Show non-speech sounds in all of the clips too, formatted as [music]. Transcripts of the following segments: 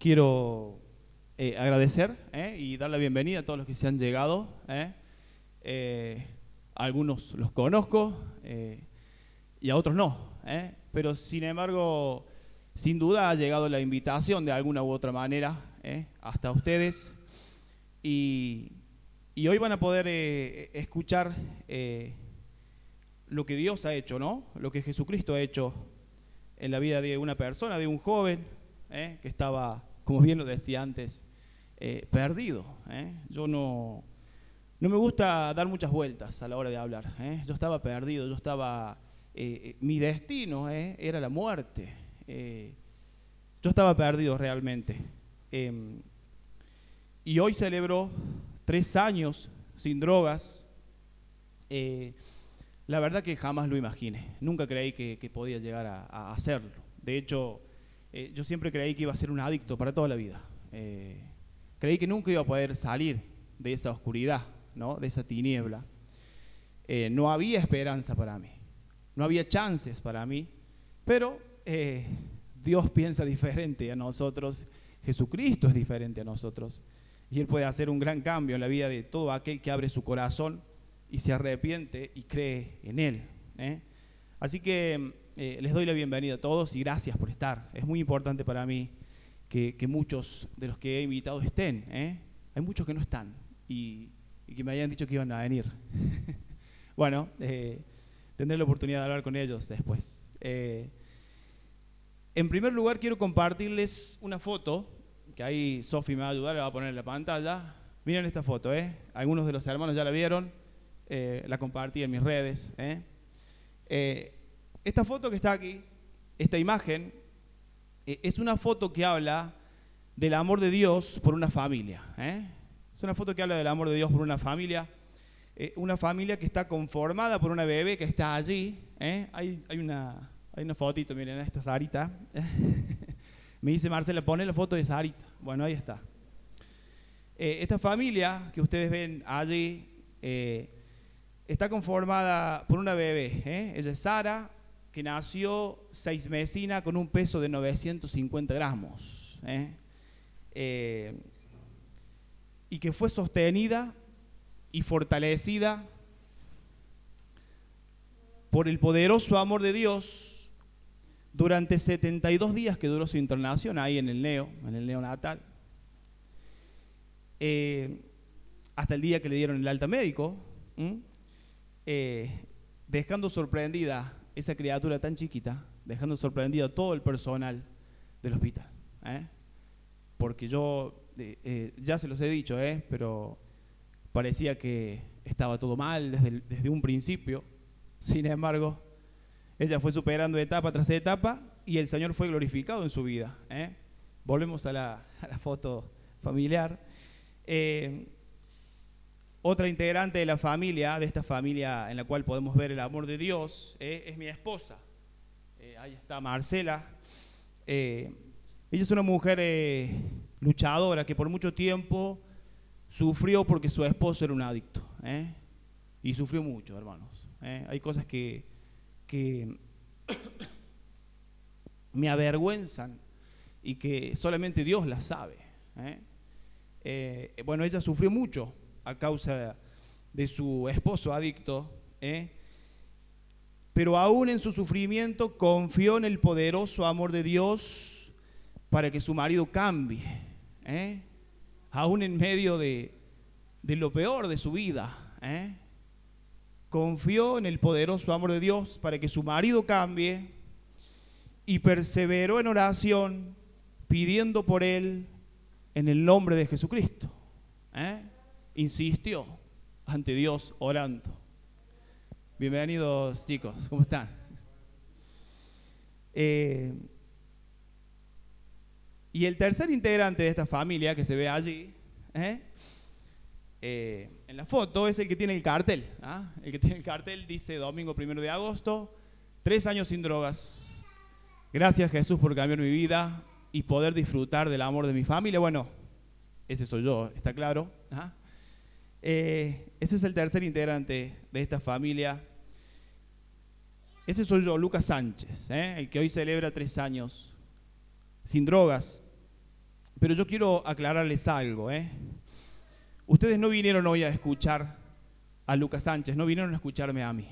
quiero eh, agradecer eh, y dar la bienvenida a todos los que se han llegado. Eh. algunos los conozco y a otros no, pero sin embargo, sin duda ha llegado la invitación de alguna u otra manera hasta ustedes y, y, hoy van a poder escuchar lo que Dios ha hecho, ¿no? Lo que Jesucristo ha hecho en la vida de una persona, de un joven que estaba como bien lo decía antes, eh, perdido. ¿eh? Yo no, no me gusta dar muchas vueltas a la hora de hablar. ¿eh? Yo estaba perdido, yo estaba... mi destino era la muerte. yo estaba perdido realmente. Em, y hoy celebro tres años sin drogas. la verdad que jamás lo imaginé. Nunca creí que, podía llegar a hacerlo. De hecho, eh, yo siempre creí que iba a ser un adicto para toda la vida. Eh, creí que nunca iba a poder salir de esa oscuridad, ¿no? de esa tiniebla. Eh, no había esperanza para mí, no había chances para mí, pero Dios piensa diferente a nosotros, Jesucristo es diferente a nosotros, y Él puede hacer un gran cambio en la vida de todo aquel que abre su corazón y se arrepiente y cree en Él. Así que eh, les doy la bienvenida a todos y gracias por estar. Es muy importante para mí que, muchos de los que he invitado estén. ¿eh? Hay muchos que no están y, que me hayan dicho que iban a venir. [laughs] bueno, eh, tendré la oportunidad de hablar con ellos después. en primer lugar, quiero compartirles una foto que ahí Sofi me va a ayudar, le va a poner en la pantalla. Miren esta foto, ¿eh? Algunos de los hermanos ya la vieron, la compartí en mis redes. Esta foto que está aquí, esta imagen, eh, es una foto que habla del amor de Dios por una familia. ¿eh? Es una foto que habla del amor de Dios por una familia. Eh, una familia que está conformada por una bebé que está allí. Hay, una, hay una fotito, miren, esta Sarita. [laughs] Me dice Marcela, pone la foto de Sarita. Bueno, ahí está. esta familia que ustedes ven allí está conformada por una bebé. Ella es Sara, que nació seis mesina con un peso de 950 gramos ¿eh? Eh, y que fue sostenida y fortalecida por el poderoso amor de Dios durante 72 días que duró su internación ahí en el neo, en el neonatal, eh, hasta el día que le dieron el alta médico, dejando sorprendida esa criatura tan chiquita, dejando sorprendido a todo el personal del hospital. ¿eh? Porque yo, eh, eh, ya se los he dicho, pero parecía que estaba todo mal desde, desde un principio. Sin embargo, ella fue superando etapa tras etapa y el Señor fue glorificado en su vida. Volvemos a la, a la, foto familiar. Otra integrante de la familia, de esta familia en la cual podemos ver el amor de Dios, eh, es mi esposa. Eh, ahí está Marcela. Eh, ella es una mujer luchadora que por mucho tiempo sufrió porque su esposo era un adicto. Y sufrió mucho, hermanos. Hay cosas que, que [coughs] me avergüenzan y que solamente Dios las sabe. bueno, ella sufrió mucho a causa de su esposo adicto, ¿eh? pero aún en su sufrimiento confió en el poderoso amor de Dios para que su marido cambie, ¿eh? aún en medio de, lo peor de su vida. ¿eh? Confió en el poderoso amor de Dios para que su marido cambie y perseveró en oración pidiendo por él en el nombre de Jesucristo. ¿eh? Insistió ante Dios orando. Bienvenidos chicos, ¿cómo están? Eh, y el tercer integrante de esta familia que se ve allí, ¿eh? Eh, en la foto, es el que tiene el cartel. ¿ah? El que tiene el cartel dice domingo primero de agosto, tres años sin drogas. Gracias Jesús por cambiar mi vida y poder disfrutar del amor de mi familia. Bueno, ese soy yo, está claro. ¿ah? Eh, ese es el tercer integrante de esta familia. Ese soy yo, Lucas Sánchez, ¿eh? el que hoy celebra tres años sin drogas. Pero yo quiero aclararles algo. ¿eh? Ustedes no vinieron hoy a escuchar a Lucas Sánchez, no vinieron a escucharme a mí.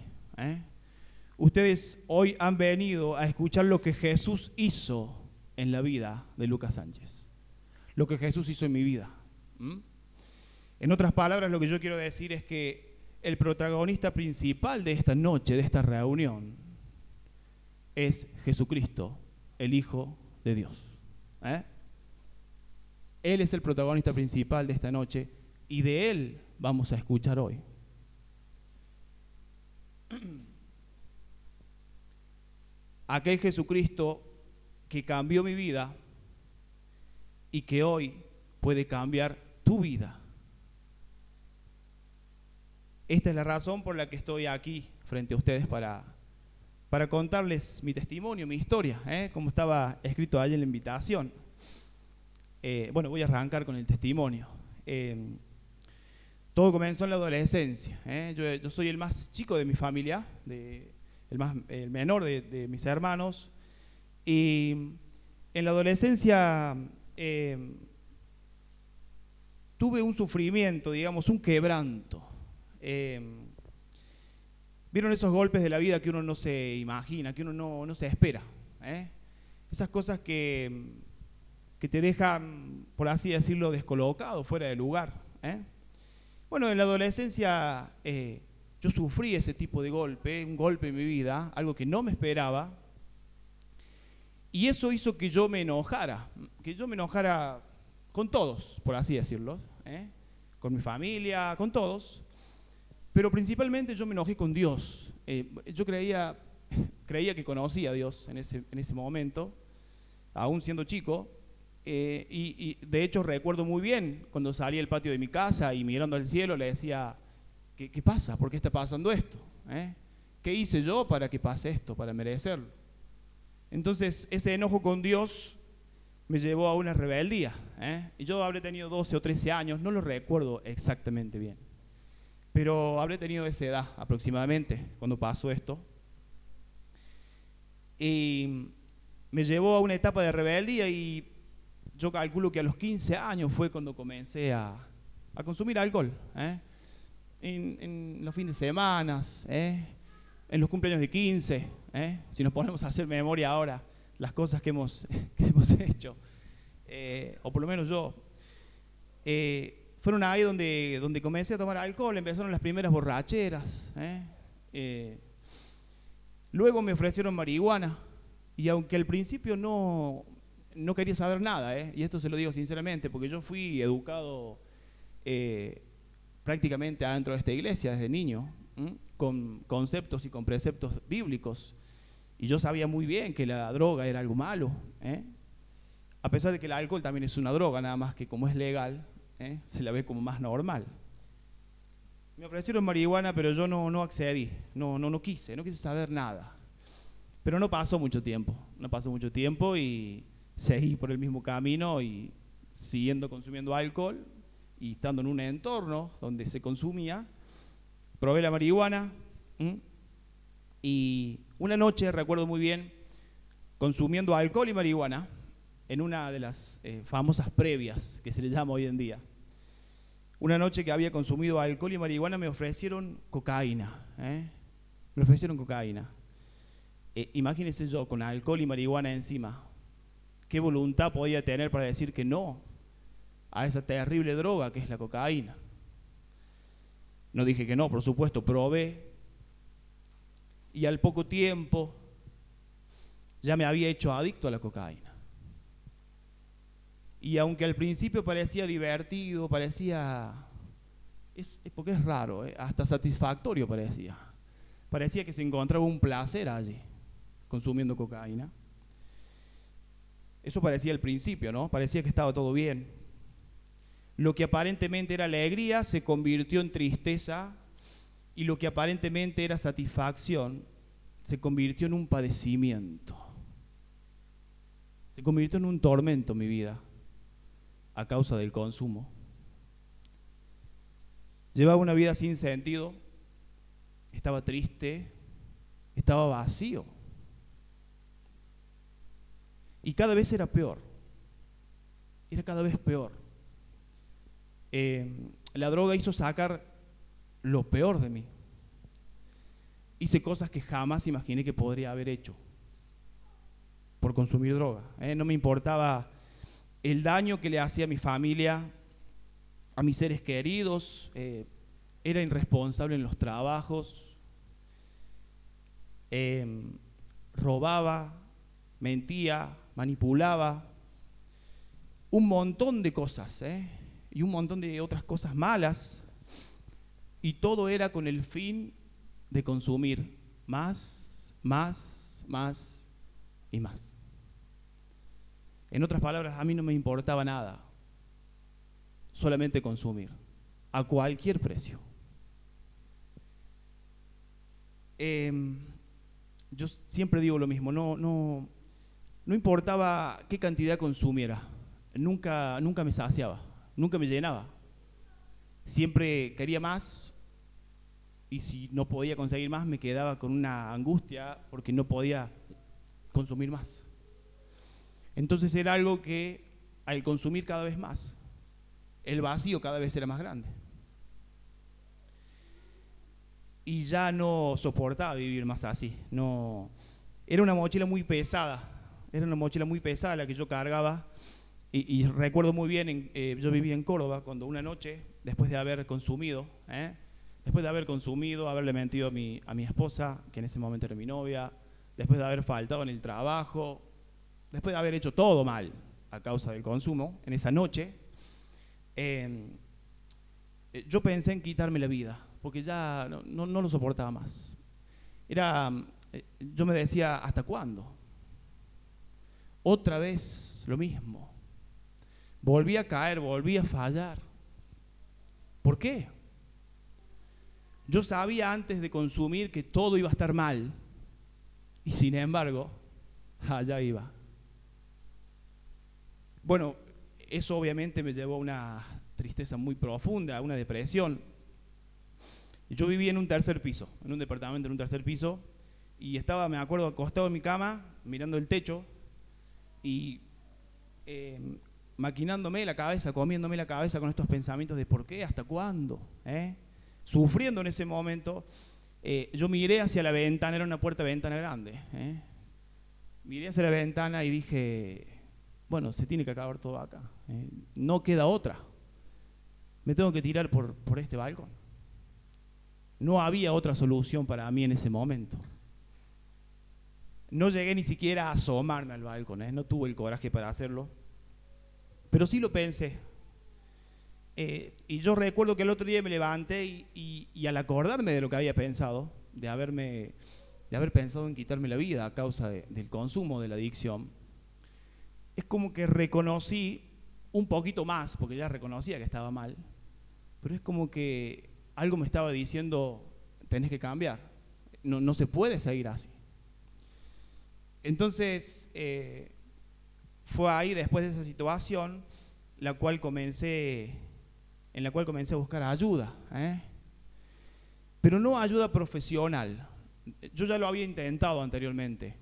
Ustedes hoy han venido a escuchar lo que Jesús hizo en la vida de Lucas Sánchez. Lo que Jesús hizo en mi vida. En otras palabras, lo que yo quiero decir es que el protagonista principal de esta noche, de esta reunión, es Jesucristo, el Hijo de Dios. ¿eh? Él es el protagonista principal de esta noche y de Él vamos a escuchar hoy. [clears throat] Aquel Jesucristo que cambió mi vida y que hoy puede cambiar tu vida. Esta es la razón por la que estoy aquí frente a ustedes para, para contarles mi testimonio, mi historia, ¿eh? como estaba escrito ahí en la invitación. Eh, bueno, voy a arrancar con el testimonio. Eh, todo comenzó en la adolescencia. Yo, soy el más chico de mi familia, el, más, el menor de, de, mis hermanos. Y en la adolescencia tuve un sufrimiento, digamos, un quebranto. Em, ¿Vieron esos golpes de la vida que uno no se imagina, que uno no, se espera? ¿eh? Esas cosas que, que, te dejan, por así decirlo, descolocado, fuera de lugar. ¿eh? Bueno, en la adolescencia eh, yo sufrí ese tipo de golpe, un golpe en mi vida, algo que no me esperaba. Y eso hizo que yo me enojara, que yo me enojara con todos, por así decirlo, con mi familia, con todos. Pero principalmente yo me enojé con Dios. Eh, yo creía, [laughs] creía que conocía a Dios en ese, en ese momento, aún siendo chico. Eh, y, de hecho recuerdo muy bien cuando salí al patio de mi casa y mirando al cielo le decía, ¿qué, pasa? ¿Por qué está pasando esto? ¿Eh? ¿Qué hice yo para que pase esto, para merecerlo? Entonces ese enojo con Dios me llevó a una rebeldía. Y yo habré tenido 12 o 13 años, no lo recuerdo exactamente bien. Pero habré tenido esa edad aproximadamente cuando pasó esto. Y me llevó a una etapa de rebeldía y yo calculo que a los 15 años fue cuando comencé a, consumir alcohol. ¿eh? En, los fines de semana, ¿eh? en los cumpleaños de 15, ¿eh? si nos ponemos a hacer memoria ahora, las cosas que hemos, [laughs] que hemos hecho, o por lo menos yo fueron ahí donde, donde comencé a tomar alcohol, empezaron las primeras borracheras. ¿eh? Eh, luego me ofrecieron marihuana y aunque al principio no, no quería saber nada, ¿eh? y esto se lo digo sinceramente, porque yo fui educado prácticamente adentro de esta iglesia desde niño, con conceptos y con preceptos bíblicos, y yo sabía muy bien que la droga era algo malo, a pesar de que el alcohol también es una droga, nada más que como es legal, ¿eh? se la ve como más normal. Me ofrecieron marihuana, pero yo no, no accedí, no, no, no quise, no quise saber nada. Pero no pasó mucho tiempo, no pasó mucho tiempo y seguí por el mismo camino y siguiendo consumiendo alcohol y estando en un entorno donde se consumía, probé la marihuana y una noche, recuerdo muy bien, consumiendo alcohol y marihuana en una de las eh, famosas previas que se le llama hoy en día. Una noche que había consumido alcohol y marihuana me ofrecieron cocaína. ¿eh? Me ofrecieron cocaína. Eh, imagínense yo con alcohol y marihuana encima. ¿Qué voluntad podía tener para decir que no a esa terrible droga que es la cocaína? No dije que no, por supuesto, probé. Y al poco tiempo ya me había hecho adicto a la cocaína. Y aunque al principio parecía divertido, parecía, es, porque es raro, eh, hasta satisfactorio parecía. Parecía que se encontraba un placer allí, consumiendo cocaína. Eso parecía al principio, ¿no? Parecía que estaba todo bien. Lo que aparentemente era alegría se convirtió en tristeza y lo que aparentemente era satisfacción se convirtió en un padecimiento. Se convirtió en un tormento mi vida a causa del consumo. Llevaba una vida sin sentido, estaba triste, estaba vacío. Y cada vez era peor. era cada vez peor. Eh, la droga hizo sacar lo peor de mí. Hice cosas que jamás imaginé que podría haber hecho por consumir droga. ¿eh? No me importaba el daño que le hacía a mi familia, a mis seres queridos. Eh, era irresponsable en los trabajos. Em, robaba, mentía, manipulaba. Un montón de cosas. ¿eh? Y un montón de otras cosas malas. Y todo era con el fin de consumir más, más, más y más. En otras palabras, a mí no me importaba nada, solamente consumir, a cualquier precio. Em, yo siempre digo lo mismo, no, no, no importaba qué cantidad consumiera, nunca, nunca me saciaba, nunca me llenaba. Siempre quería más y si no podía conseguir más me quedaba con una angustia porque no podía consumir más. Entonces era algo que al consumir cada vez más, el vacío cada vez era más grande. Y ya no soportaba vivir más así. No, era una mochila muy pesada, era una mochila muy pesada la que yo cargaba. Y, recuerdo muy bien, eh, yo vivía en Córdoba cuando una noche, después de haber consumido, ¿eh? después de haber consumido, haberle mentido a mi, a mi esposa, que en ese momento era mi novia, después de haber faltado en el trabajo, después de haber hecho todo mal a causa del consumo, en esa noche, em, eh, yo pensé en quitarme la vida, porque ya no, lo soportaba más. Era, eh, yo me decía, ¿hasta cuándo? Otra vez lo mismo. Volví a caer, volví a fallar. ¿Por qué? Yo sabía antes de consumir que todo iba a estar mal. Y sin embargo, allá iba. Bueno, eso obviamente me llevó a una tristeza muy profunda, a una depresión. Yo vivía en un tercer piso, en un departamento en un tercer piso, y estaba, me acuerdo, acostado en mi cama, mirando el techo, y em, maquinándome la cabeza, comiéndome la cabeza con estos pensamientos de por qué, hasta cuándo, ¿eh? sufriendo en ese momento. Eh, yo miré hacia la ventana, era una puerta de ventana grande. ¿eh? Miré hacia la ventana y dije, bueno, se tiene que acabar todo acá. Eh, no queda otra. Me tengo que tirar por, por este balcón. No había otra solución para mí en ese momento. No llegué ni siquiera a asomarme al balcón, ¿eh? no tuve el coraje para hacerlo. Pero sí lo pensé. Eh, y yo recuerdo que el otro día me levanté y, al acordarme de lo que había pensado, de, haberme, de haber pensado en quitarme la vida a causa del consumo de la adicción, es como que reconocí un poquito más, porque ya reconocía que estaba mal, pero es como que algo me estaba diciendo, tenés que cambiar, no, no se puede seguir así. Entonces, eh, fue ahí, después de esa situación, la cual comencé, en la cual comencé a buscar ayuda, ¿eh? pero no ayuda profesional. Yo ya lo había intentado anteriormente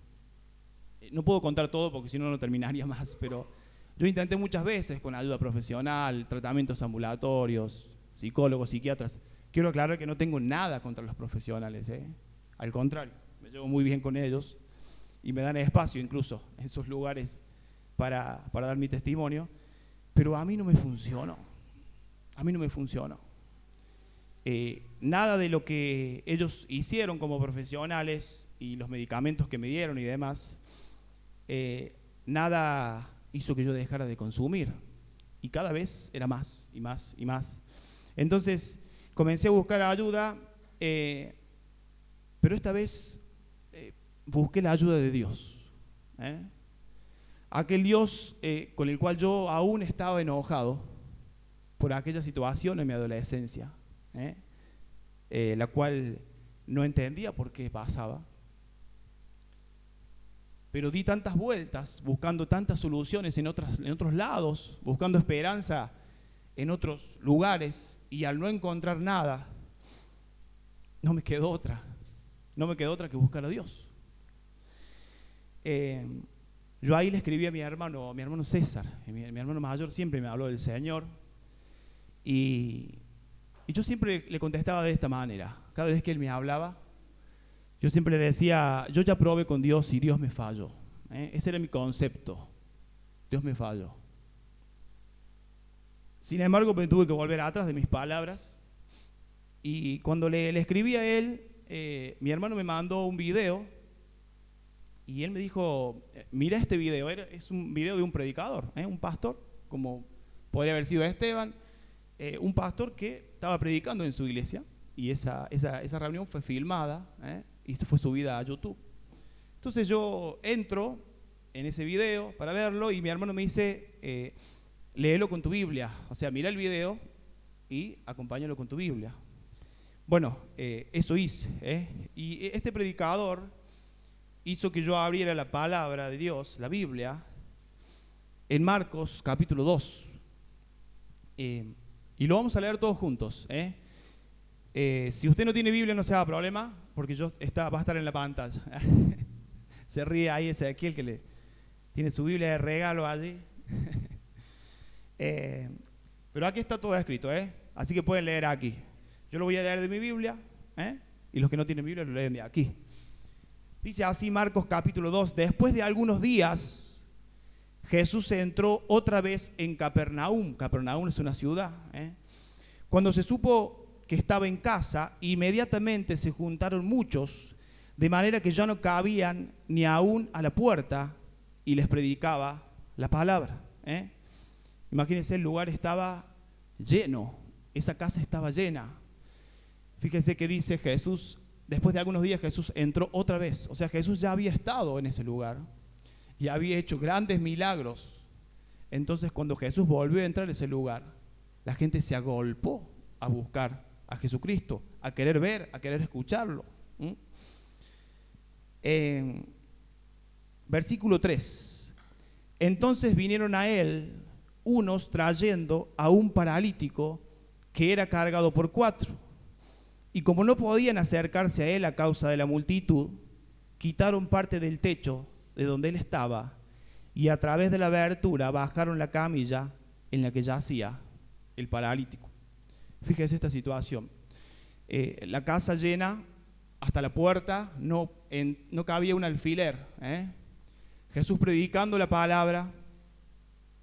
no puedo contar todo porque si no, no terminaría [laughs] más, pero yo intenté muchas veces con ayuda profesional, tratamientos ambulatorios, psicólogos, psiquiatras. Quiero aclarar que no tengo nada contra los profesionales, ¿eh? al contrario, me llevo muy bien con ellos y me dan espacio incluso en esos lugares para, dar mi testimonio, pero a mí no me funcionó, a mí no me funcionó. Eh, nada de lo que ellos hicieron como profesionales y los medicamentos que me dieron y demás eh, nada hizo que yo dejara de consumir. Y cada vez era más y más y más. Entonces comencé a buscar ayuda, eh, pero esta vez eh, busqué la ayuda de Dios. Aquel Dios con el cual yo aún estaba enojado por aquella situación en mi adolescencia, la cual no entendía por qué pasaba pero di tantas vueltas buscando tantas soluciones en, otras, en otros lados, buscando esperanza en otros lugares y al no encontrar nada, no me quedó otra, no me quedó otra que buscar a Dios. Eh, yo ahí le escribí a mi hermano, mi hermano César, mi, hermano mayor siempre me habló del Señor, y, yo siempre le contestaba de esta manera, cada vez que él me hablaba, yo siempre decía, yo ya probé con Dios y Dios me falló. ¿eh? Ese era mi concepto, Dios me falló. Sin embargo, me tuve que volver atrás de mis palabras, y cuando le, escribí a él, eh, mi hermano me mandó un video y él me dijo, eh, mira este video, es un video de un predicador, ¿eh? un pastor, como podría haber sido Esteban, eh, un pastor que estaba predicando en su iglesia y esa, esa, reunión fue filmada y fue subida a YouTube. Entonces yo entro en ese video para verlo y mi hermano me dice, léelo con tu Biblia, o sea, mira el video y acompáñalo con tu Biblia. Bueno, eso hice. Y este predicador hizo que yo abriera la palabra de Dios, la Biblia, en Marcos capítulo 2. Eh, y lo vamos a leer todos juntos. ¿eh? Eh, si usted no tiene Biblia no se haga problema, porque yo está, va a estar en la pantalla. [laughs] se ríe ahí ese aquí el que le tiene su Biblia de regalo allí. [laughs] pero aquí está todo escrito, así que pueden leer aquí. Yo lo voy a leer de mi Biblia, y los que no tienen Biblia lo leen de aquí. Dice así Marcos capítulo 2, después de algunos días, Jesús entró otra vez en Capernaum. Capernaum es una ciudad. ¿eh? Cuando se supo que estaba en casa, inmediatamente se juntaron muchos, de manera que ya no cabían ni aún a la puerta, y les predicaba la palabra. ¿eh? Imagínense, el lugar estaba lleno, esa casa estaba llena. Fíjense que dice Jesús después de algunos días Jesús entró otra vez. O sea, Jesús ya había estado en ese lugar y había hecho grandes milagros. Entonces, cuando Jesús volvió a entrar a ese lugar, la gente se agolpó a buscar a Jesucristo, a querer ver, a querer escucharlo. versículo 3. Entonces vinieron a él unos trayendo a un paralítico que era cargado por cuatro y como no podían acercarse a él a causa de la multitud, quitaron parte del techo de donde él estaba y a través de la abertura bajaron la camilla en la que yacía el paralítico. Fíjese esta situación. Eh, la casa llena hasta la puerta, no, no cabía un alfiler. ¿eh? Jesús predicando la palabra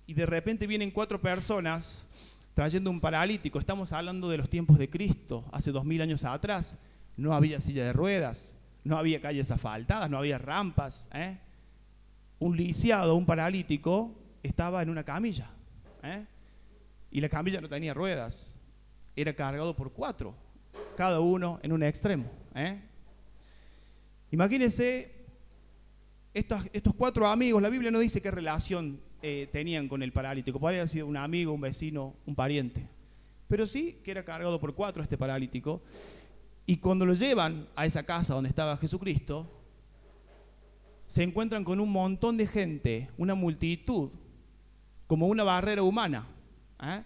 y de repente vienen cuatro personas trayendo un paralítico. Estamos hablando de los tiempos de Cristo, hace dos mil años atrás. No había silla de ruedas, no había calles asfaltadas, no había rampas. ¿eh? Un lisiado, un paralítico, estaba en una camilla. Y la camilla no tenía ruedas. Era cargado por cuatro, cada uno en un extremo. ¿eh? Imagínense estos, estos cuatro amigos, la Biblia no dice qué relación eh, tenían con el paralítico. Podría haber sido un amigo, un vecino, un pariente. Pero sí que era cargado por cuatro este paralítico. Y cuando lo llevan a esa casa donde estaba Jesucristo, se encuentran con un montón de gente, una multitud, como una barrera humana, ¿eh?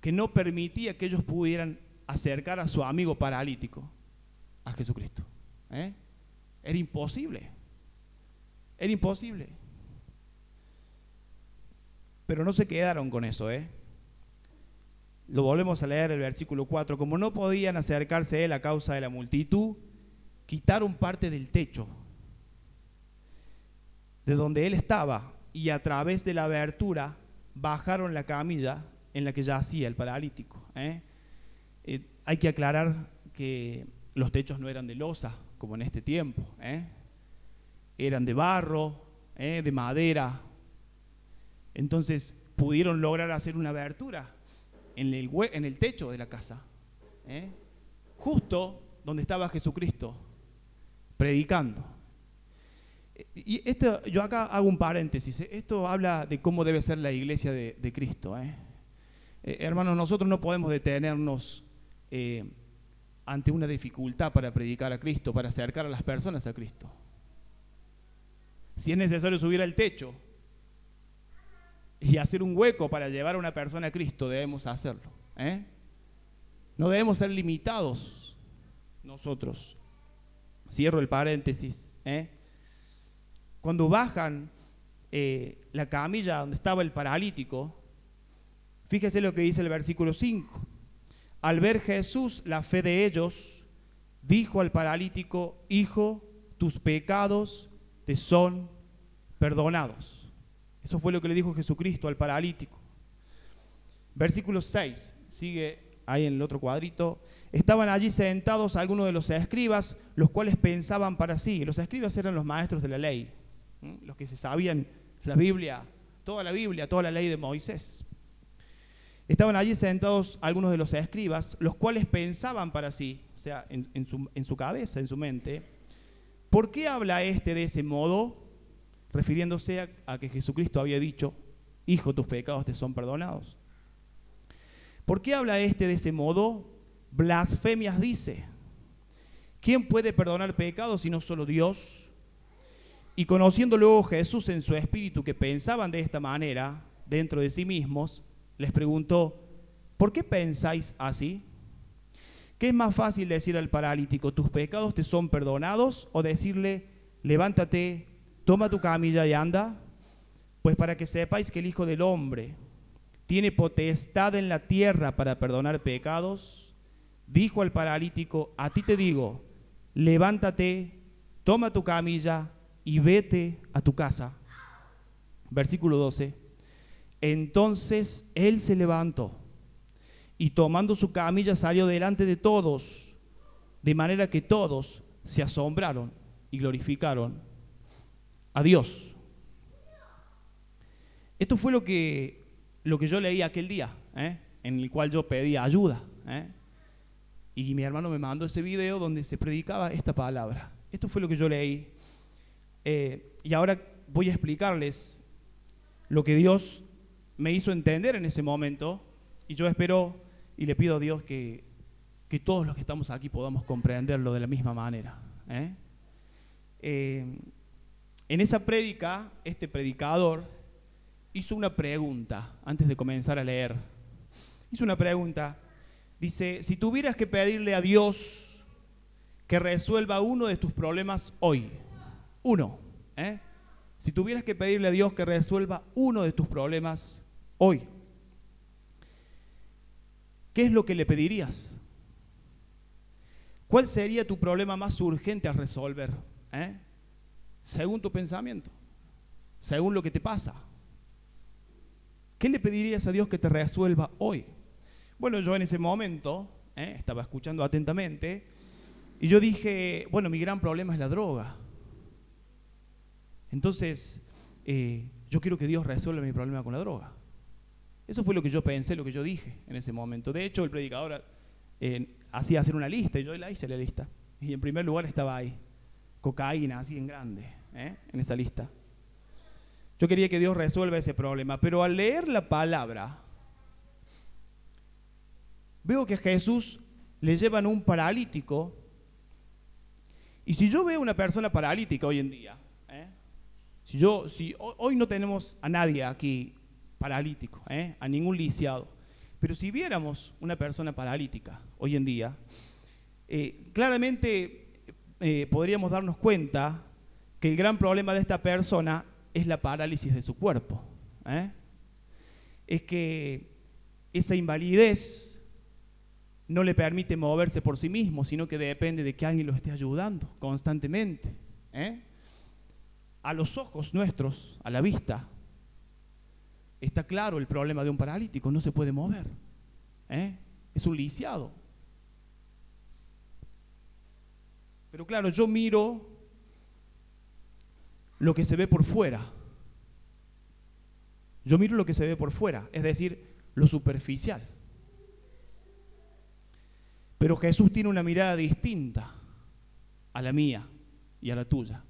Que no permitía que ellos pudieran acercar a su amigo paralítico a Jesucristo. ¿eh? Era imposible. Era imposible. Pero no se quedaron con eso, ¿eh? Lo volvemos a leer el versículo 4. Como no podían acercarse a él a causa de la multitud, quitaron parte del techo de donde él estaba y a través de la abertura bajaron la camilla en la que yacía el paralítico. ¿eh? Eh, hay que aclarar que los techos no eran de losa, como en este tiempo. ¿eh? Eran de barro, de madera, entonces pudieron lograr hacer una abertura en el, techo de la casa, justo donde estaba Jesucristo, predicando. Y esto, yo acá hago un paréntesis, esto habla de cómo debe ser la iglesia de, Cristo. ¿eh? Hermanos, nosotros no podemos detenernos ante una dificultad para predicar a Cristo, para acercar a las personas a Cristo. Si es necesario subir al techo, y hacer un hueco para llevar a una persona a Cristo, debemos hacerlo. ¿eh? No debemos ser limitados nosotros. Cierro el paréntesis. ¿eh? Cuando bajan eh, la camilla donde estaba el paralítico, fíjese lo que dice el versículo 5. Al ver Jesús la fe de ellos, dijo al paralítico, Hijo, tus pecados te son perdonados. Eso fue lo que le dijo Jesucristo al paralítico. Versículo 6, sigue ahí en el otro cuadrito. Estaban allí sentados algunos de los escribas, los cuales pensaban para sí. Los escribas eran los maestros de la ley, los que se sabían la Biblia, toda la Biblia, toda la ley de Moisés. Estaban allí sentados algunos de los escribas, los cuales pensaban para sí, o sea, en, su, cabeza, en su mente, ¿por qué habla este de ese modo? Refiriéndose a que Jesucristo había dicho, Hijo, tus pecados te son perdonados. ¿Por qué habla este de ese modo? Blasfemias dice. ¿Quién puede perdonar pecados si no solo Dios? Y conociendo luego Jesús en su espíritu que pensaban de esta manera dentro de sí mismos, les preguntó, ¿por qué pensáis así? ¿Qué es más fácil decir al paralítico, tus pecados te son perdonados? O decirle, levántate, toma tu camilla y anda. Pues para que sepáis que el Hijo del Hombre tiene potestad en la tierra para perdonar pecados, dijo al paralítico, a ti te digo, levántate, toma tu camilla y vete a tu casa. Versículo 12. Entonces él se levantó y tomando su camilla salió delante de todos, de manera que todos se asombraron y glorificaron a Dios. Esto fue lo que lo que yo leí aquel día, ¿eh? en el cual yo pedía ayuda. ¿eh? Y mi hermano me mandó ese video donde se predicaba esta palabra. Esto fue lo que yo leí. Eh, y ahora voy a explicarles lo que Dios me hizo entender en ese momento. Y yo espero y le pido a Dios que, que todos los que estamos aquí podamos comprenderlo de la misma manera. en esa prédica, este predicador hizo una pregunta antes de comenzar a leer. Hizo una pregunta. Dice, si tuvieras que pedirle a Dios que resuelva uno de tus problemas hoy, uno, ¿eh? si tuvieras que pedirle a Dios que resuelva uno de tus problemas hoy, ¿qué es lo que le pedirías? ¿Cuál sería tu problema más urgente a resolver? ¿eh? Según tu pensamiento, según lo que te pasa. ¿Qué le pedirías a Dios que te resuelva hoy? Bueno, yo en ese momento ¿eh? estaba escuchando atentamente y yo dije, bueno, mi gran problema es la droga. Entonces, eh, yo quiero que Dios resuelva mi problema con la droga. Eso fue lo que yo pensé, lo que yo dije en ese momento. De hecho, el predicador eh, hacía hacer una lista y yo la hice la lista. Y en primer lugar estaba ahí, cocaína, así en grande, en esa lista. Yo quería que Dios resuelva ese problema, pero al leer la palabra, veo que a Jesús le llevan un paralítico. Y si yo veo una persona paralítica hoy en día, ¿eh? si yo, si hoy no tenemos a nadie aquí paralítico, ¿eh? a ningún lisiado, pero si viéramos una persona paralítica hoy en día, eh, claramente podríamos darnos cuenta que el gran problema de esta persona es la parálisis de su cuerpo. ¿eh? Es que esa invalidez no le permite moverse por sí mismo, sino que depende de que alguien lo esté ayudando constantemente. ¿eh? A los ojos nuestros, a la vista, está claro el problema de un paralítico, no se puede mover. ¿eh? Es un lisiado. Pero claro, yo miro lo que se ve por fuera. Yo miro lo que se ve por fuera, es decir, lo superficial. Pero Jesús tiene una mirada distinta a la mía y a la tuya.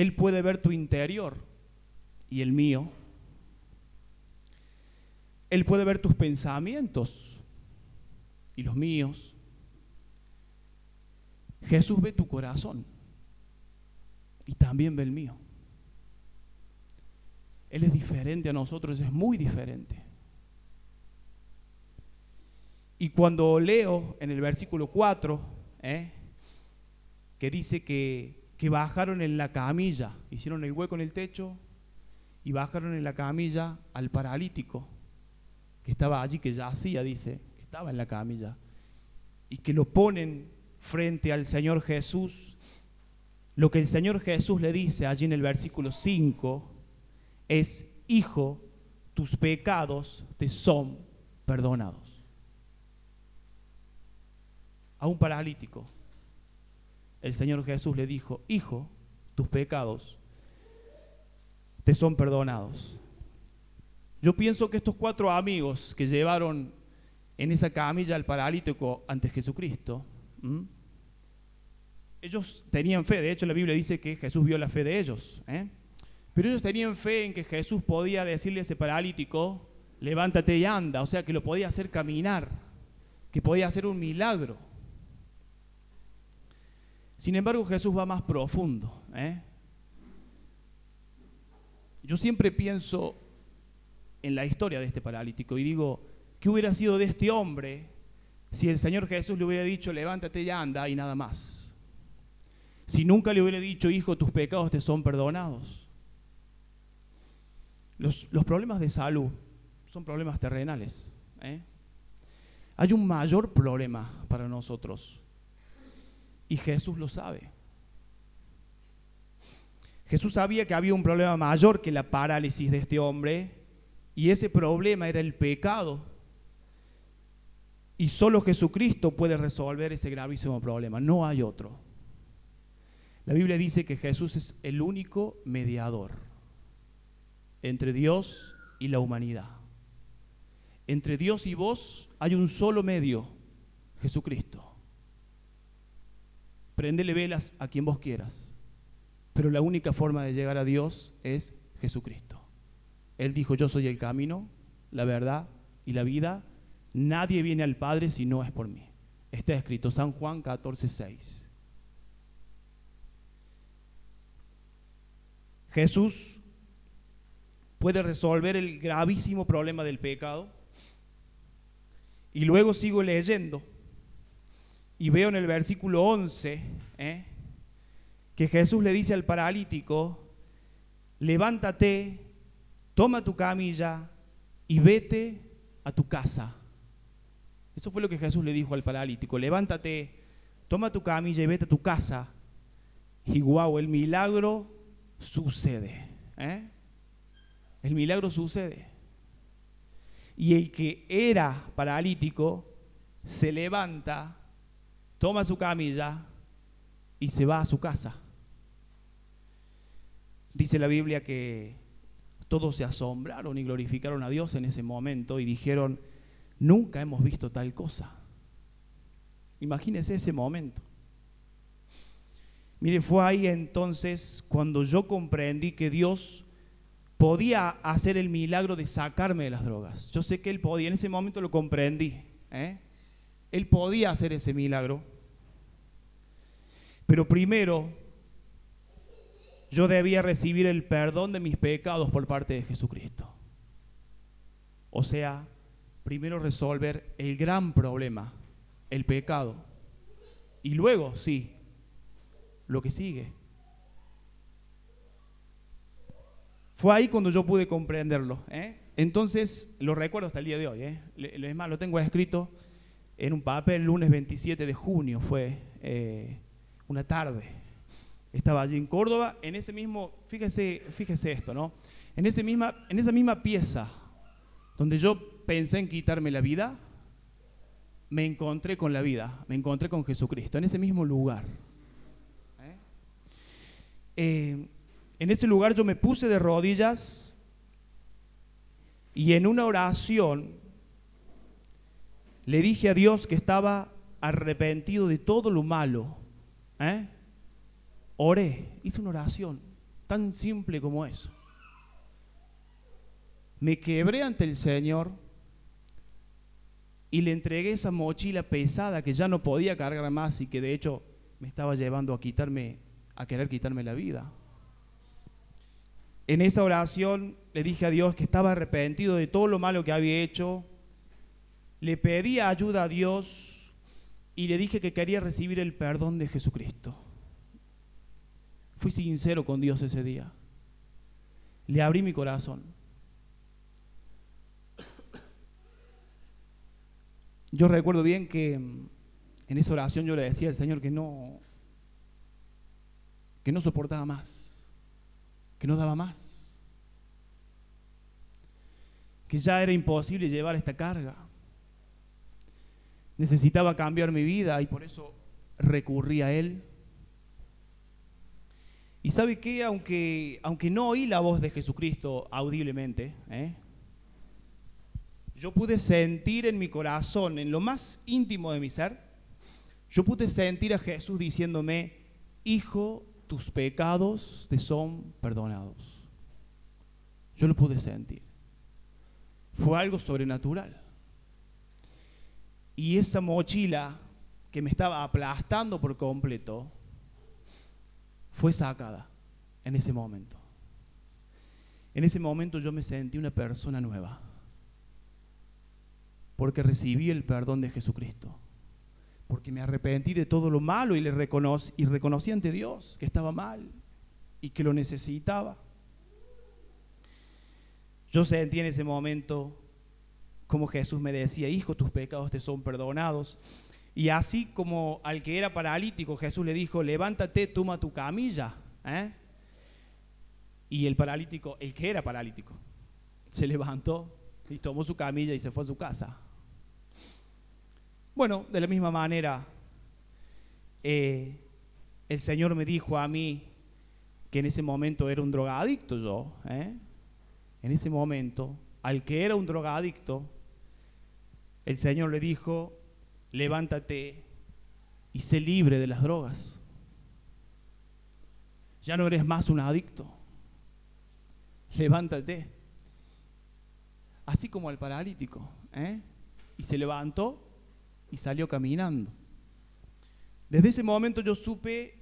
Él puede ver tu interior y el mío. Él puede ver tus pensamientos y los míos. Jesús ve tu corazón y también ve el mío. Él es diferente a nosotros, es muy diferente. Y cuando leo en el versículo 4, ¿eh? que dice que, que bajaron en la camilla, hicieron el hueco en el techo y bajaron en la camilla al paralítico que estaba allí, que ya hacía, dice, que estaba en la camilla, y que lo ponen frente al Señor Jesús. Lo que el Señor Jesús le dice allí en el versículo 5 es, Hijo, tus pecados te son perdonados. A un paralítico el Señor Jesús le dijo, hijo, tus pecados te son perdonados. Yo pienso que estos cuatro amigos que llevaron en esa camilla al paralítico ante Jesucristo, ellos tenían fe, de hecho la Biblia dice que Jesús vio la fe de ellos, ¿eh? pero ellos tenían fe en que Jesús podía decirle a ese paralítico, levántate y anda, o sea que lo podía hacer caminar, que podía hacer un milagro. Sin embargo, Jesús va más profundo. ¿eh? Yo siempre pienso en la historia de este paralítico y digo, ¿qué hubiera sido de este hombre si el Señor Jesús le hubiera dicho, levántate y anda y nada más? Si nunca le hubiera dicho, hijo, tus pecados te son perdonados. Los, problemas de salud son problemas terrenales. ¿eh? Hay un mayor problema para nosotros y Jesús lo sabe. Jesús sabía que había un problema mayor que la parálisis de este hombre y ese problema era el pecado. Y solo Jesucristo puede resolver ese gravísimo problema, no hay otro. La Biblia dice que Jesús es el único mediador entre Dios y la humanidad. Entre Dios y vos hay un solo medio, Jesucristo. Prendele velas a quien vos quieras. Pero la única forma de llegar a Dios es Jesucristo. Él dijo, yo soy el camino, la verdad y la vida. Nadie viene al Padre si no es por mí. Está escrito San Juan 14, 6. Jesús puede resolver el gravísimo problema del pecado. Y luego sigo leyendo y veo en el versículo 11 ¿eh? que Jesús le dice al paralítico, levántate, toma tu camilla y vete a tu casa. Eso fue lo que Jesús le dijo al paralítico, levántate, toma tu camilla y vete a tu casa. Y guau, el milagro sucede. ¿eh? El milagro sucede. Y el que era paralítico se levanta toma su camilla y se va a su casa. Dice la Biblia que todos se asombraron y glorificaron a Dios en ese momento y dijeron, nunca hemos visto tal cosa. Imagínense ese momento. Mire, fue ahí entonces cuando yo comprendí que Dios podía hacer el milagro de sacarme de las drogas. Yo sé que Él podía, en ese momento lo comprendí. ¿eh? Él podía hacer ese milagro. Pero primero, yo debía recibir el perdón de mis pecados por parte de Jesucristo. O sea, primero resolver el gran problema, el pecado. Y luego, sí, lo que sigue. Fue ahí cuando yo pude comprenderlo. ¿eh? Entonces, lo recuerdo hasta el día de hoy. ¿eh? Es más, lo tengo escrito en un papel, el lunes 27 de junio fue eh, una tarde. Estaba allí en Córdoba, en ese mismo, fíjese, fíjese esto, ¿no? En, ese misma, en esa misma pieza donde yo pensé en quitarme la vida, me encontré con la vida, me encontré con Jesucristo, en ese mismo lugar. ¿Eh? Eh, en ese lugar yo me puse de rodillas y en una oración le dije a Dios que estaba arrepentido de todo lo malo. ¿Eh? Oré, hice una oración tan simple como eso. Me quebré ante el Señor y le entregué esa mochila pesada que ya no podía cargar más y que de hecho me estaba llevando a quitarme, a querer quitarme la vida. En esa oración le dije a Dios que estaba arrepentido de todo lo malo que había hecho, le pedí ayuda a Dios y le dije que quería recibir el perdón de Jesucristo. Fui sincero con Dios ese día. Le abrí mi corazón. Yo recuerdo bien que mm, en esa oración yo le decía al Señor que no, que no soportaba más, que no daba más, que ya era imposible llevar esta carga. Necesitaba cambiar mi vida y por eso recurrí a Él. Y sabe que aunque, aunque no oí la voz de Jesucristo audiblemente, ¿eh? yo pude sentir en mi corazón, en lo más íntimo de mi ser, yo pude sentir a Jesús diciéndome, hijo, tus pecados te son perdonados. Yo lo pude sentir. Fue algo sobrenatural. Y esa mochila que me estaba aplastando por completo, fue sacada en ese momento. En ese momento yo me sentí una persona nueva, porque recibí el perdón de Jesucristo, porque me arrepentí de todo lo malo y, le reconocí, y reconocí ante Dios que estaba mal y que lo necesitaba. Yo sentí en ese momento como Jesús me decía, hijo, tus pecados te son perdonados. Y así como al que era paralítico, Jesús le dijo, levántate, toma tu camilla. ¿eh? Y el paralítico, el que era paralítico, se levantó y tomó su camilla y se fue a su casa. Bueno, de la misma manera, eh, el Señor me dijo a mí que en ese momento era un drogadicto yo. ¿eh? En ese momento, al que era un drogadicto, el Señor le dijo, levántate y sé libre de las drogas. Ya no eres más un adicto. Levántate. Así como el paralítico. ¿eh? Y se levantó y salió caminando. Desde ese momento yo supe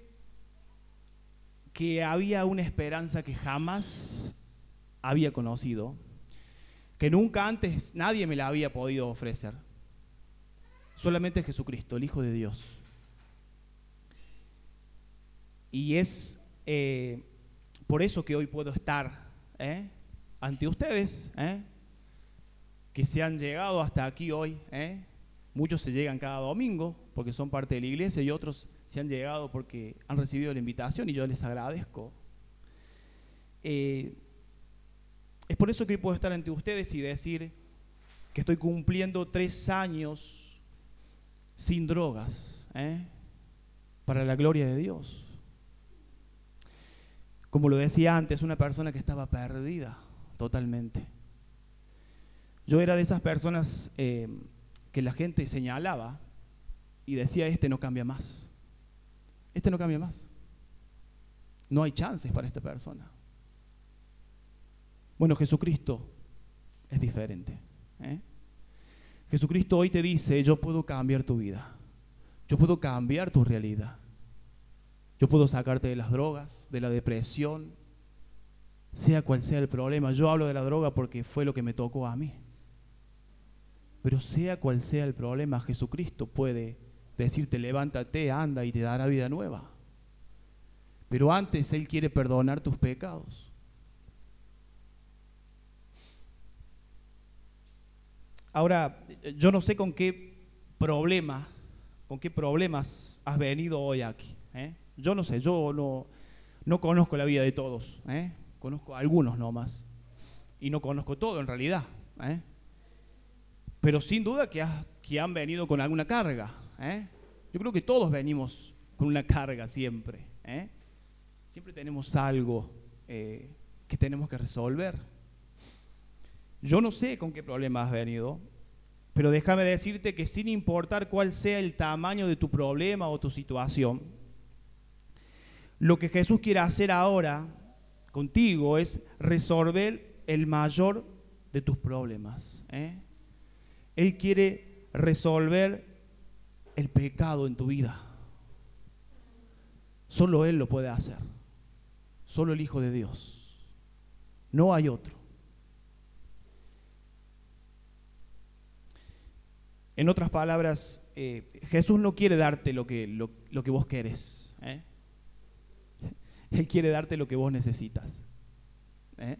que había una esperanza que jamás había conocido, que nunca antes nadie me la había podido ofrecer solamente Jesucristo, el Hijo de Dios. Y es eh, por eso que hoy puedo estar ¿eh? ante ustedes, ¿eh? que se han llegado hasta aquí hoy. Muchos se llegan cada domingo porque son parte de la iglesia y otros se han llegado porque han recibido la invitación y yo les agradezco. Es por eso que hoy puedo estar ante ustedes y decir que estoy cumpliendo tres años sin drogas, ¿eh? para la gloria de Dios. Como lo decía antes, una persona que estaba perdida totalmente. Yo era de esas personas eh, que la gente señalaba y decía, este no cambia más. Este no cambia más. No hay chances para esta persona. Bueno, Jesucristo es diferente. ¿eh? Jesucristo hoy te dice, yo puedo cambiar tu vida. Yo puedo cambiar tu realidad. Yo puedo sacarte de las drogas, de la depresión, sea cual sea el problema. Yo hablo de la droga porque fue lo que me tocó a mí. Pero sea cual sea el problema, Jesucristo puede decirte, levántate, anda y te dará vida nueva. Pero antes Él quiere perdonar tus pecados. Ahora, yo no sé con qué problema, con qué problemas has venido hoy aquí. ¿eh? Yo no sé, yo no, no conozco la vida de todos. ¿eh? Conozco algunos nomás. Y no conozco todo en realidad. ¿eh? Pero sin duda que, que, han venido con alguna carga. Yo creo que todos venimos con una carga siempre. Siempre tenemos algo que tenemos que resolver. Yo no sé con qué problema has venido, pero déjame decirte que sin importar cuál sea el tamaño de tu problema o tu situación, lo que Jesús quiere hacer ahora contigo es resolver el mayor de tus problemas. ¿eh? Él quiere resolver el pecado en tu vida. Solo Él lo puede hacer. Solo el Hijo de Dios. No hay otro. En otras palabras, eh, Jesús no quiere darte lo que, lo, que vos querés. ¿eh? Él quiere darte lo que vos necesitas. ¿Eh?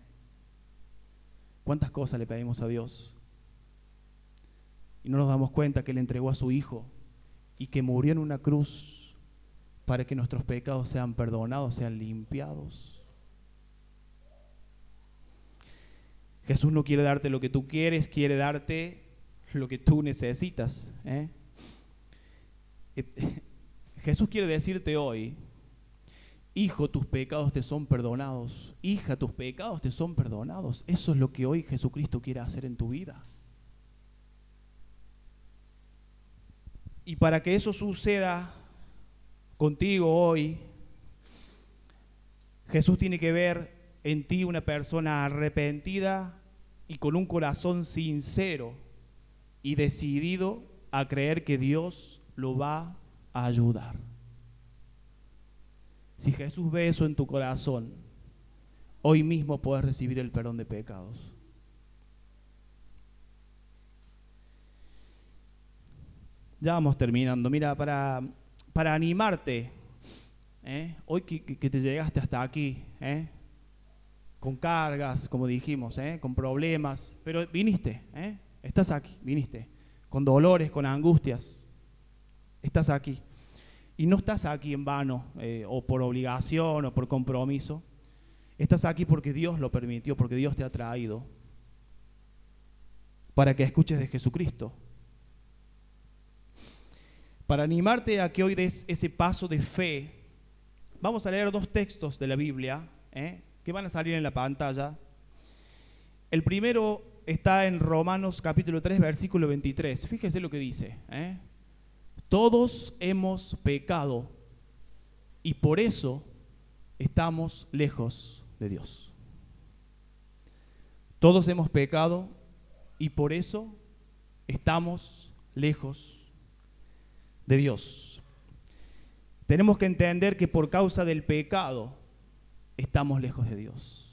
¿Cuántas cosas le pedimos a Dios? Y no nos damos cuenta que Él entregó a su Hijo y que murió en una cruz para que nuestros pecados sean perdonados, sean limpiados. Jesús no quiere darte lo que tú quieres, quiere darte lo que tú necesitas. ¿eh? Eh, [laughs] Jesús quiere decirte hoy, hijo, tus pecados te son perdonados, hija, tus pecados te son perdonados. Eso es lo que hoy Jesucristo quiere hacer en tu vida. Y para que eso suceda contigo hoy, Jesús tiene que ver en ti una persona arrepentida y con un corazón sincero y decidido a creer que Dios lo va a ayudar. Si Jesús ve eso en tu corazón, hoy mismo puedes recibir el perdón de pecados. Ya vamos terminando. Mira, para, para animarte, ¿eh? hoy que, te llegaste hasta aquí, ¿eh? con cargas, como dijimos, ¿eh? con problemas, pero viniste, estás aquí, viniste, con dolores, con angustias, estás aquí. Y no estás aquí en vano, o por obligación, o por compromiso. Estás aquí porque Dios lo permitió, porque Dios te ha traído, para que escuches de Jesucristo para animarte a que hoy des ese paso de fe, vamos a leer dos textos de la Biblia ¿eh? que van a salir en la pantalla. El primero está en Romanos capítulo 3, versículo 23. Fíjese lo que dice. ¿eh? Todos hemos pecado y por eso estamos lejos de Dios. Todos hemos pecado y por eso estamos lejos de Dios. Tenemos que entender que por causa del pecado estamos lejos de Dios.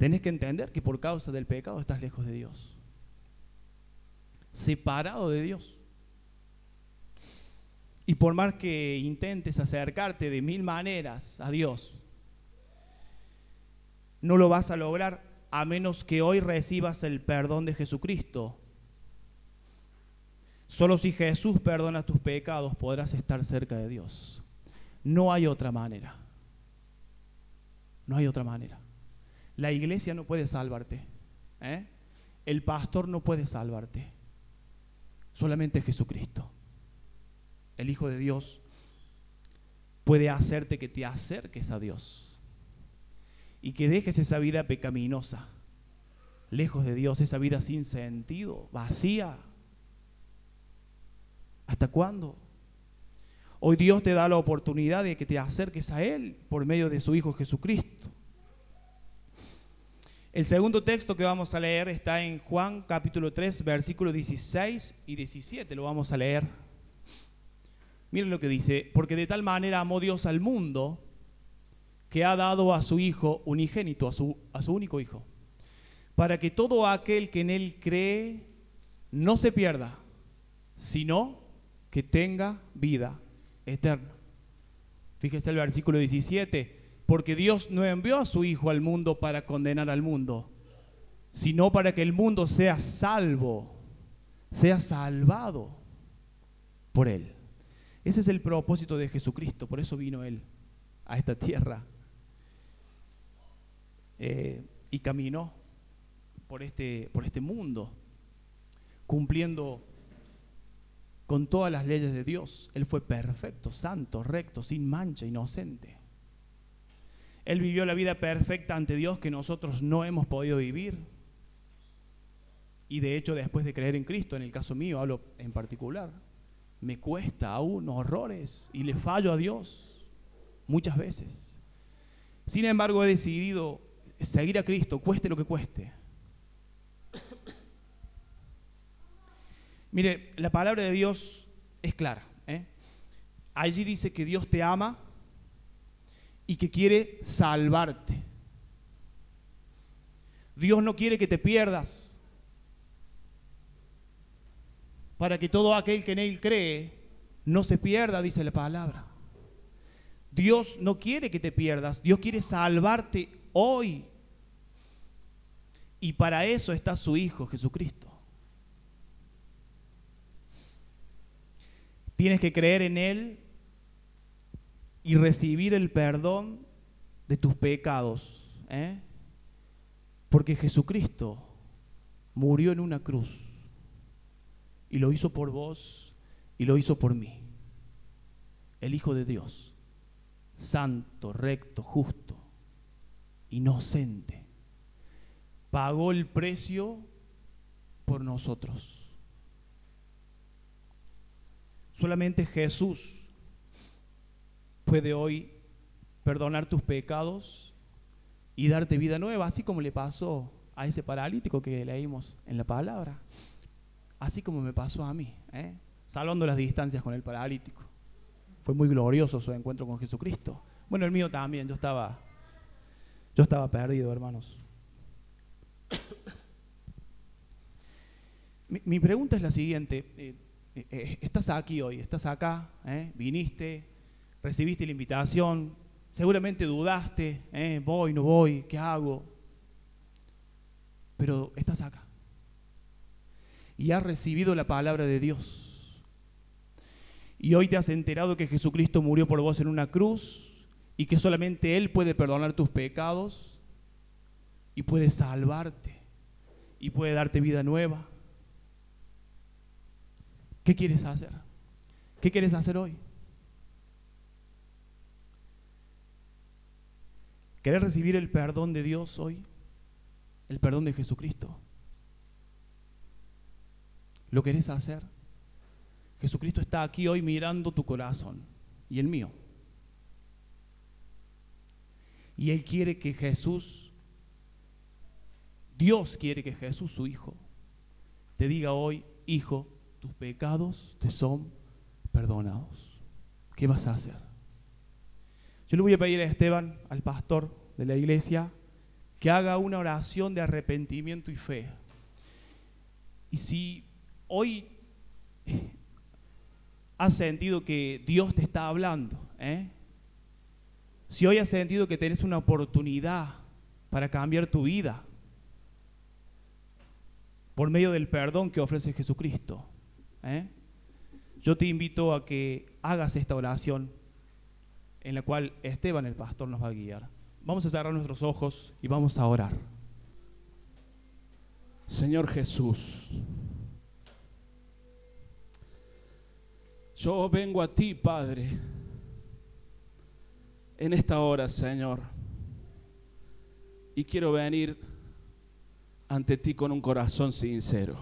Tenés que entender que por causa del pecado estás lejos de Dios. Separado de Dios. Y por más que intentes acercarte de mil maneras a Dios, no lo vas a lograr a menos que hoy recibas el perdón de Jesucristo Solo si Jesús perdona tus pecados podrás estar cerca de Dios. No hay otra manera. No hay otra manera. La iglesia no puede salvarte. ¿eh? El pastor no puede salvarte. Solamente Jesucristo. El Hijo de Dios puede hacerte que te acerques a Dios y que dejes esa vida pecaminosa, lejos de Dios, esa vida sin sentido, vacía, ¿Hasta cuándo? Hoy Dios te da la oportunidad de que te acerques a Él por medio de su Hijo Jesucristo. El segundo texto que vamos a leer está en Juan capítulo 3, versículos 16 y 17. Lo vamos a leer. Miren lo que dice, porque de tal manera amó Dios al mundo que ha dado a su Hijo unigénito, a su, a su único Hijo, para que todo aquel que en Él cree no se pierda, sino que tenga vida eterna. Fíjese el versículo 17, porque Dios no envió a su Hijo al mundo para condenar al mundo, sino para que el mundo sea salvo, sea salvado por Él. Ese es el propósito de Jesucristo, por eso vino Él a esta tierra eh, y caminó por este, por este mundo, cumpliendo con todas las leyes de Dios. Él fue perfecto, santo, recto, sin mancha, inocente. Él vivió la vida perfecta ante Dios que nosotros no hemos podido vivir. Y de hecho, después de creer en Cristo, en el caso mío hablo en particular, me cuesta aún horrores y le fallo a Dios muchas veces. Sin embargo, he decidido seguir a Cristo, cueste lo que cueste. Mire, la palabra de Dios es clara. ¿eh? Allí dice que Dios te ama y que quiere salvarte. Dios no quiere que te pierdas. Para que todo aquel que en Él cree no se pierda, dice la palabra. Dios no quiere que te pierdas, Dios quiere salvarte hoy. Y para eso está su Hijo Jesucristo. Tienes que creer en Él y recibir el perdón de tus pecados. ¿eh? Porque Jesucristo murió en una cruz y lo hizo por vos y lo hizo por mí. El Hijo de Dios, santo, recto, justo, inocente, pagó el precio por nosotros. Solamente Jesús puede hoy perdonar tus pecados y darte vida nueva, así como le pasó a ese paralítico que leímos en la palabra, así como me pasó a mí, ¿eh? salvando las distancias con el paralítico. Fue muy glorioso su encuentro con Jesucristo. Bueno, el mío también, yo estaba, yo estaba perdido, hermanos. Mi, pregunta es la siguiente. Eh, eh, estás aquí hoy, estás acá, viniste, recibiste la invitación, seguramente dudaste, ¿eh? voy, no voy, ¿qué hago? Pero estás acá. Y has recibido la palabra de Dios. Y hoy te has enterado que Jesucristo murió por vos en una cruz y que solamente Él puede perdonar tus pecados y puede salvarte y puede darte vida nueva. ¿Qué quieres hacer? ¿Qué quieres hacer hoy? ¿Querés recibir el perdón de Dios hoy? El perdón de Jesucristo. ¿Lo querés hacer? Jesucristo está aquí hoy mirando tu corazón y el mío. Y Él quiere que Jesús, Dios quiere que Jesús, su Hijo, te diga hoy, Hijo, tus pecados te son perdonados. ¿Qué vas a hacer? Yo le voy a pedir a Esteban, al pastor de la iglesia, que haga una oración de arrepentimiento y fe. Y si hoy has sentido que Dios te está hablando, ¿eh? si hoy has sentido que tienes una oportunidad para cambiar tu vida por medio del perdón que ofrece Jesucristo, ¿eh? yo te invito a que hagas esta oración en la cual Esteban el pastor nos va a guiar. Vamos a cerrar nuestros ojos y vamos a orar. Señor Jesús, yo vengo a ti, Padre, en esta hora, Señor, y quiero venir ante ti con un corazón sincero.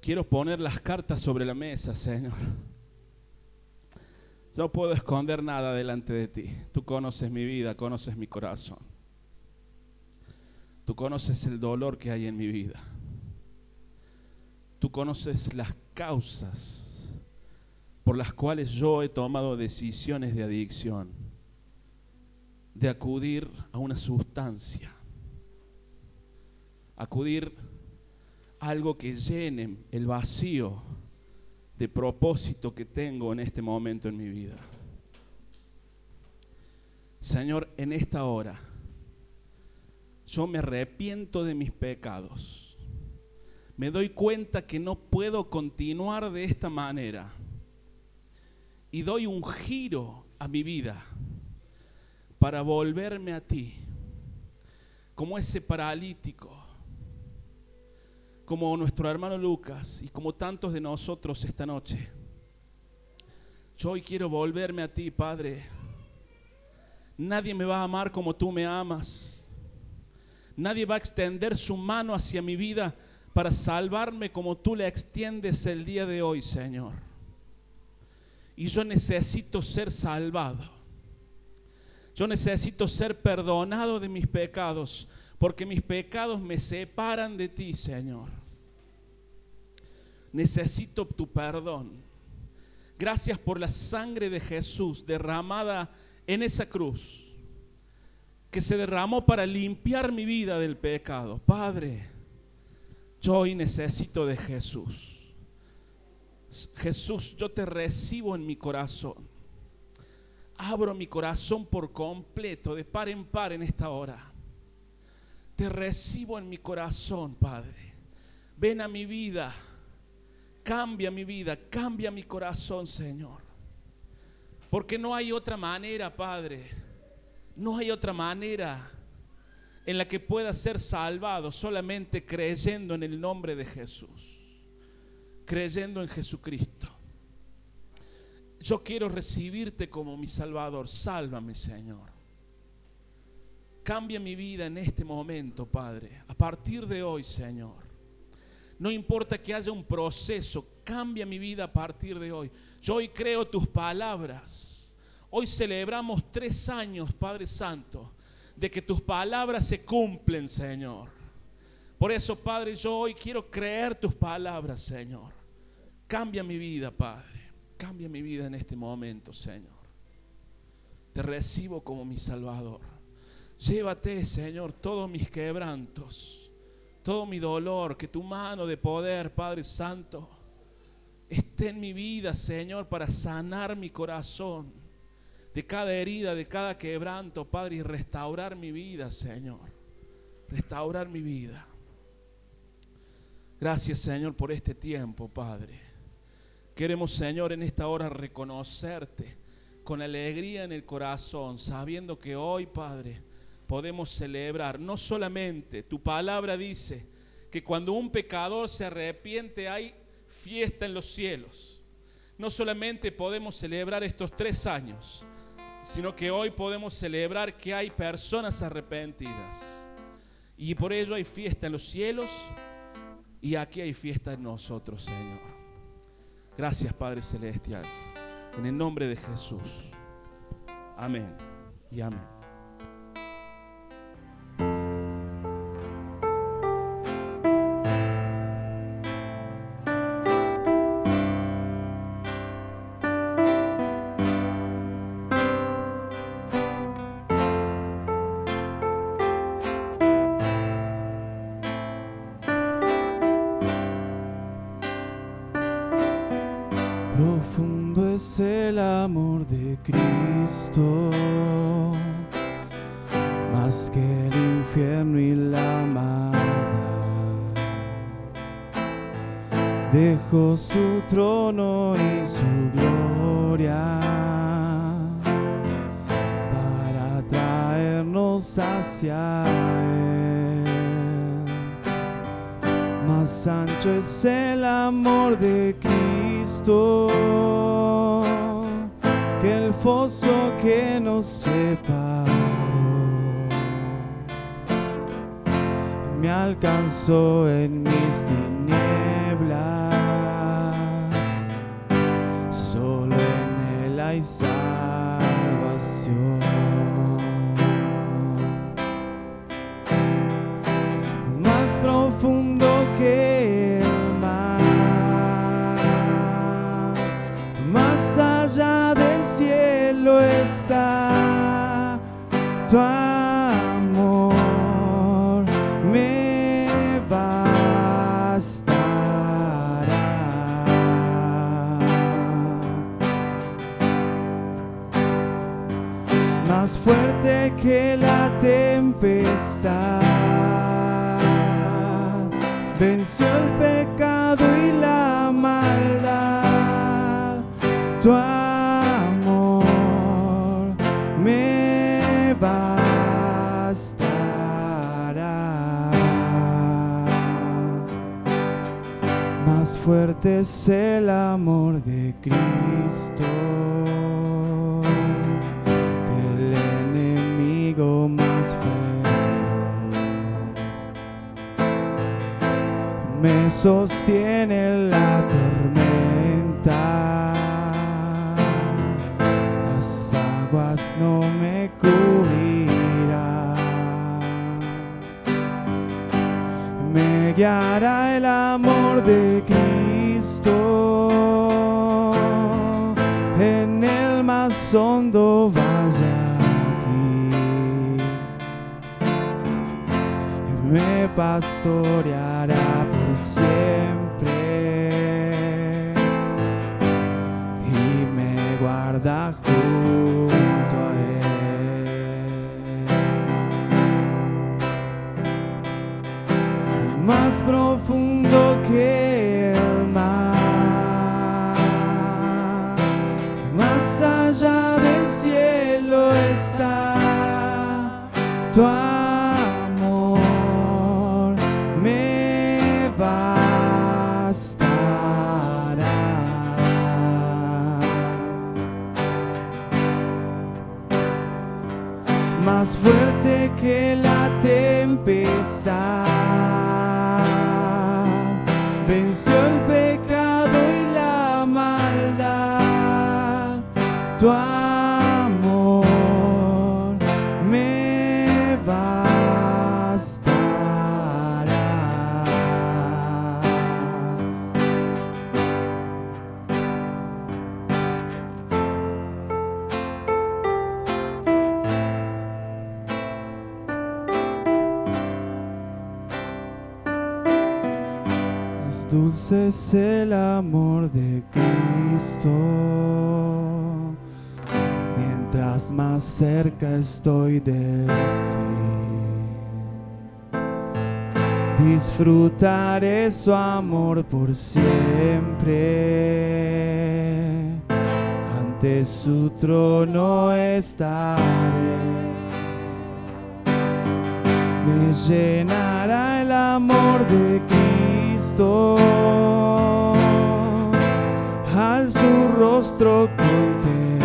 Quiero poner las cartas sobre la mesa, Señor no puedo esconder nada delante de ti. Tú conoces mi vida, conoces mi corazón. Tú conoces el dolor que hay en mi vida. Tú conoces las causas por las cuales yo he tomado decisiones de adicción, de acudir a una sustancia, acudir a algo que llene el vacío de propósito que tengo en este momento en mi vida. Señor, en esta hora, yo me arrepiento de mis pecados. Me doy cuenta que no puedo continuar de esta manera. Y doy un giro a mi vida para volverme a ti, como ese paralítico como nuestro hermano Lucas y como tantos de nosotros esta noche. Yo hoy quiero volverme a ti, Padre. Nadie me va a amar como tú me amas. Nadie va a extender su mano hacia mi vida para salvarme como tú le extiendes el día de hoy, Señor. Y yo necesito ser salvado. Yo necesito ser perdonado de mis pecados porque mis pecados me separan de ti, Señor. Necesito tu perdón. Gracias por la sangre de Jesús derramada en esa cruz, que se derramó para limpiar mi vida del pecado. Padre, yo hoy necesito de Jesús. Jesús, yo te recibo en mi corazón. Abro mi corazón por completo, de par en par en esta hora. Te recibo en mi corazón, Padre. Ven a mi vida. Cambia mi vida, cambia mi corazón, Señor. Porque no hay otra manera, Padre. No hay otra manera en la que pueda ser salvado solamente creyendo en el nombre de Jesús. Creyendo en Jesucristo. Yo quiero recibirte como mi Salvador. Sálvame, Señor. Cambia mi vida en este momento, Padre. A partir de hoy, Señor. No importa que haya un proceso, cambia mi vida a partir de hoy. Yo hoy creo tus palabras. Hoy celebramos tres años, Padre Santo, de que tus palabras se cumplen, Señor. Por eso, Padre, yo hoy quiero creer tus palabras, Señor. Cambia mi vida, Padre. Cambia mi vida en este momento, Señor. Te recibo como mi Salvador. Llévate, Señor, todos mis quebrantos, todo mi dolor, que tu mano de poder, Padre Santo, esté en mi vida, Señor, para sanar mi corazón de cada herida, de cada quebranto, Padre, y restaurar mi vida, Señor. Restaurar mi vida. Gracias, Señor, por este tiempo, Padre. Queremos, Señor, en esta hora reconocerte con alegría en el corazón, sabiendo que hoy, Padre, podemos celebrar. No solamente, tu palabra dice que cuando un pecador se arrepiente hay fiesta en los cielos. No solamente podemos celebrar estos tres años, sino que hoy podemos celebrar que hay personas arrepentidas. Y por ello hay fiesta en los cielos y aquí hay fiesta en nosotros, Señor. Gracias, Padre Celestial. En el nombre de Jesús. Amén y amén. Más es el amor de Cristo que el foso que nos separó. Me alcanzó en mis tinieblas, solo en él hay salvación. más profundo que la tempestad. Venció el pecado y la maldad. Tu amor me bastará. Más fuerte es el amor de Cristo Me sostiene en la tormenta, las aguas no me cubrirán. Me guiará el amor de Cristo. En el más hondo valle siempre y me guarda junto a Él. Más profundo que el mar, más allá del cielo está tu más fuerte que la tempestad. Es el amor de Cristo. Mientras más cerca estoy del fin, disfrutaré su amor por siempre. Ante su trono estaré me llenará el amor de Al su rostro contemplar.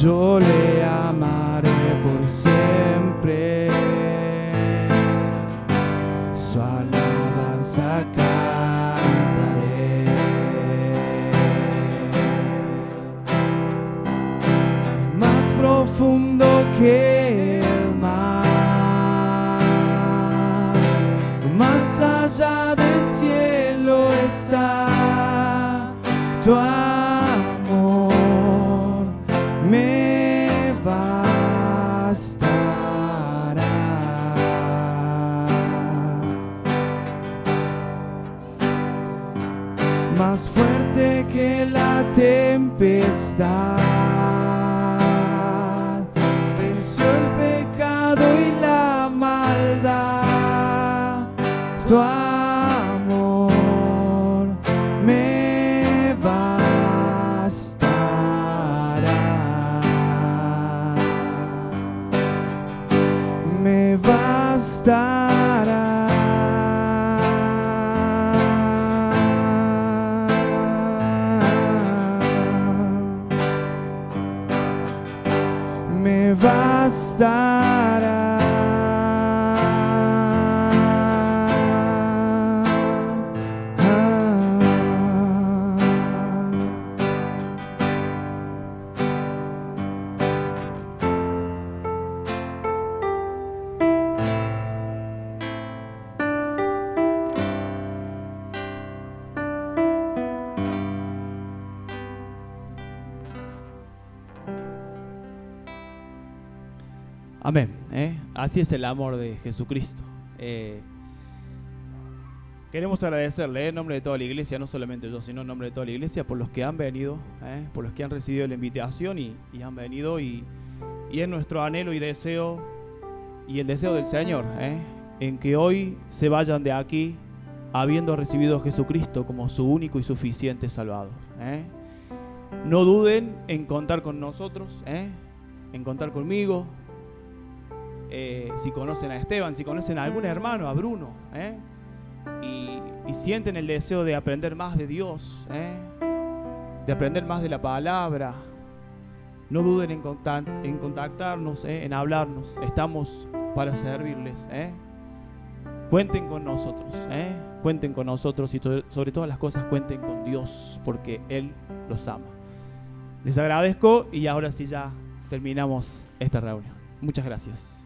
Yo le amaré por siempre, tempestad. Venció el pecado y la maldad. Tu Así es el amor de Jesucristo. Eh, queremos agradecerle ¿eh? en nombre de toda la iglesia, no solamente yo, sino en nombre de toda la iglesia, por los que han venido, ¿eh? por los que han recibido la invitación y, han venido. Y, y es nuestro anhelo y deseo, y el deseo del Señor, ¿eh? en que hoy se vayan de aquí habiendo recibido a Jesucristo como su único y suficiente Salvador. No duden en contar con nosotros, en contar conmigo, eh, si conocen a Esteban, si conocen a algún hermano, a Bruno, ¿eh? y, sienten el deseo de aprender más de Dios, ¿eh? de aprender más de la palabra, no duden en, contact- en contactarnos, ¿eh? en hablarnos. Estamos para servirles. Cuenten con nosotros, cuenten con nosotros y to- sobre todas las cosas cuenten con Dios, porque Él los ama. Les agradezco y ahora sí ya terminamos esta reunión. Muchas gracias.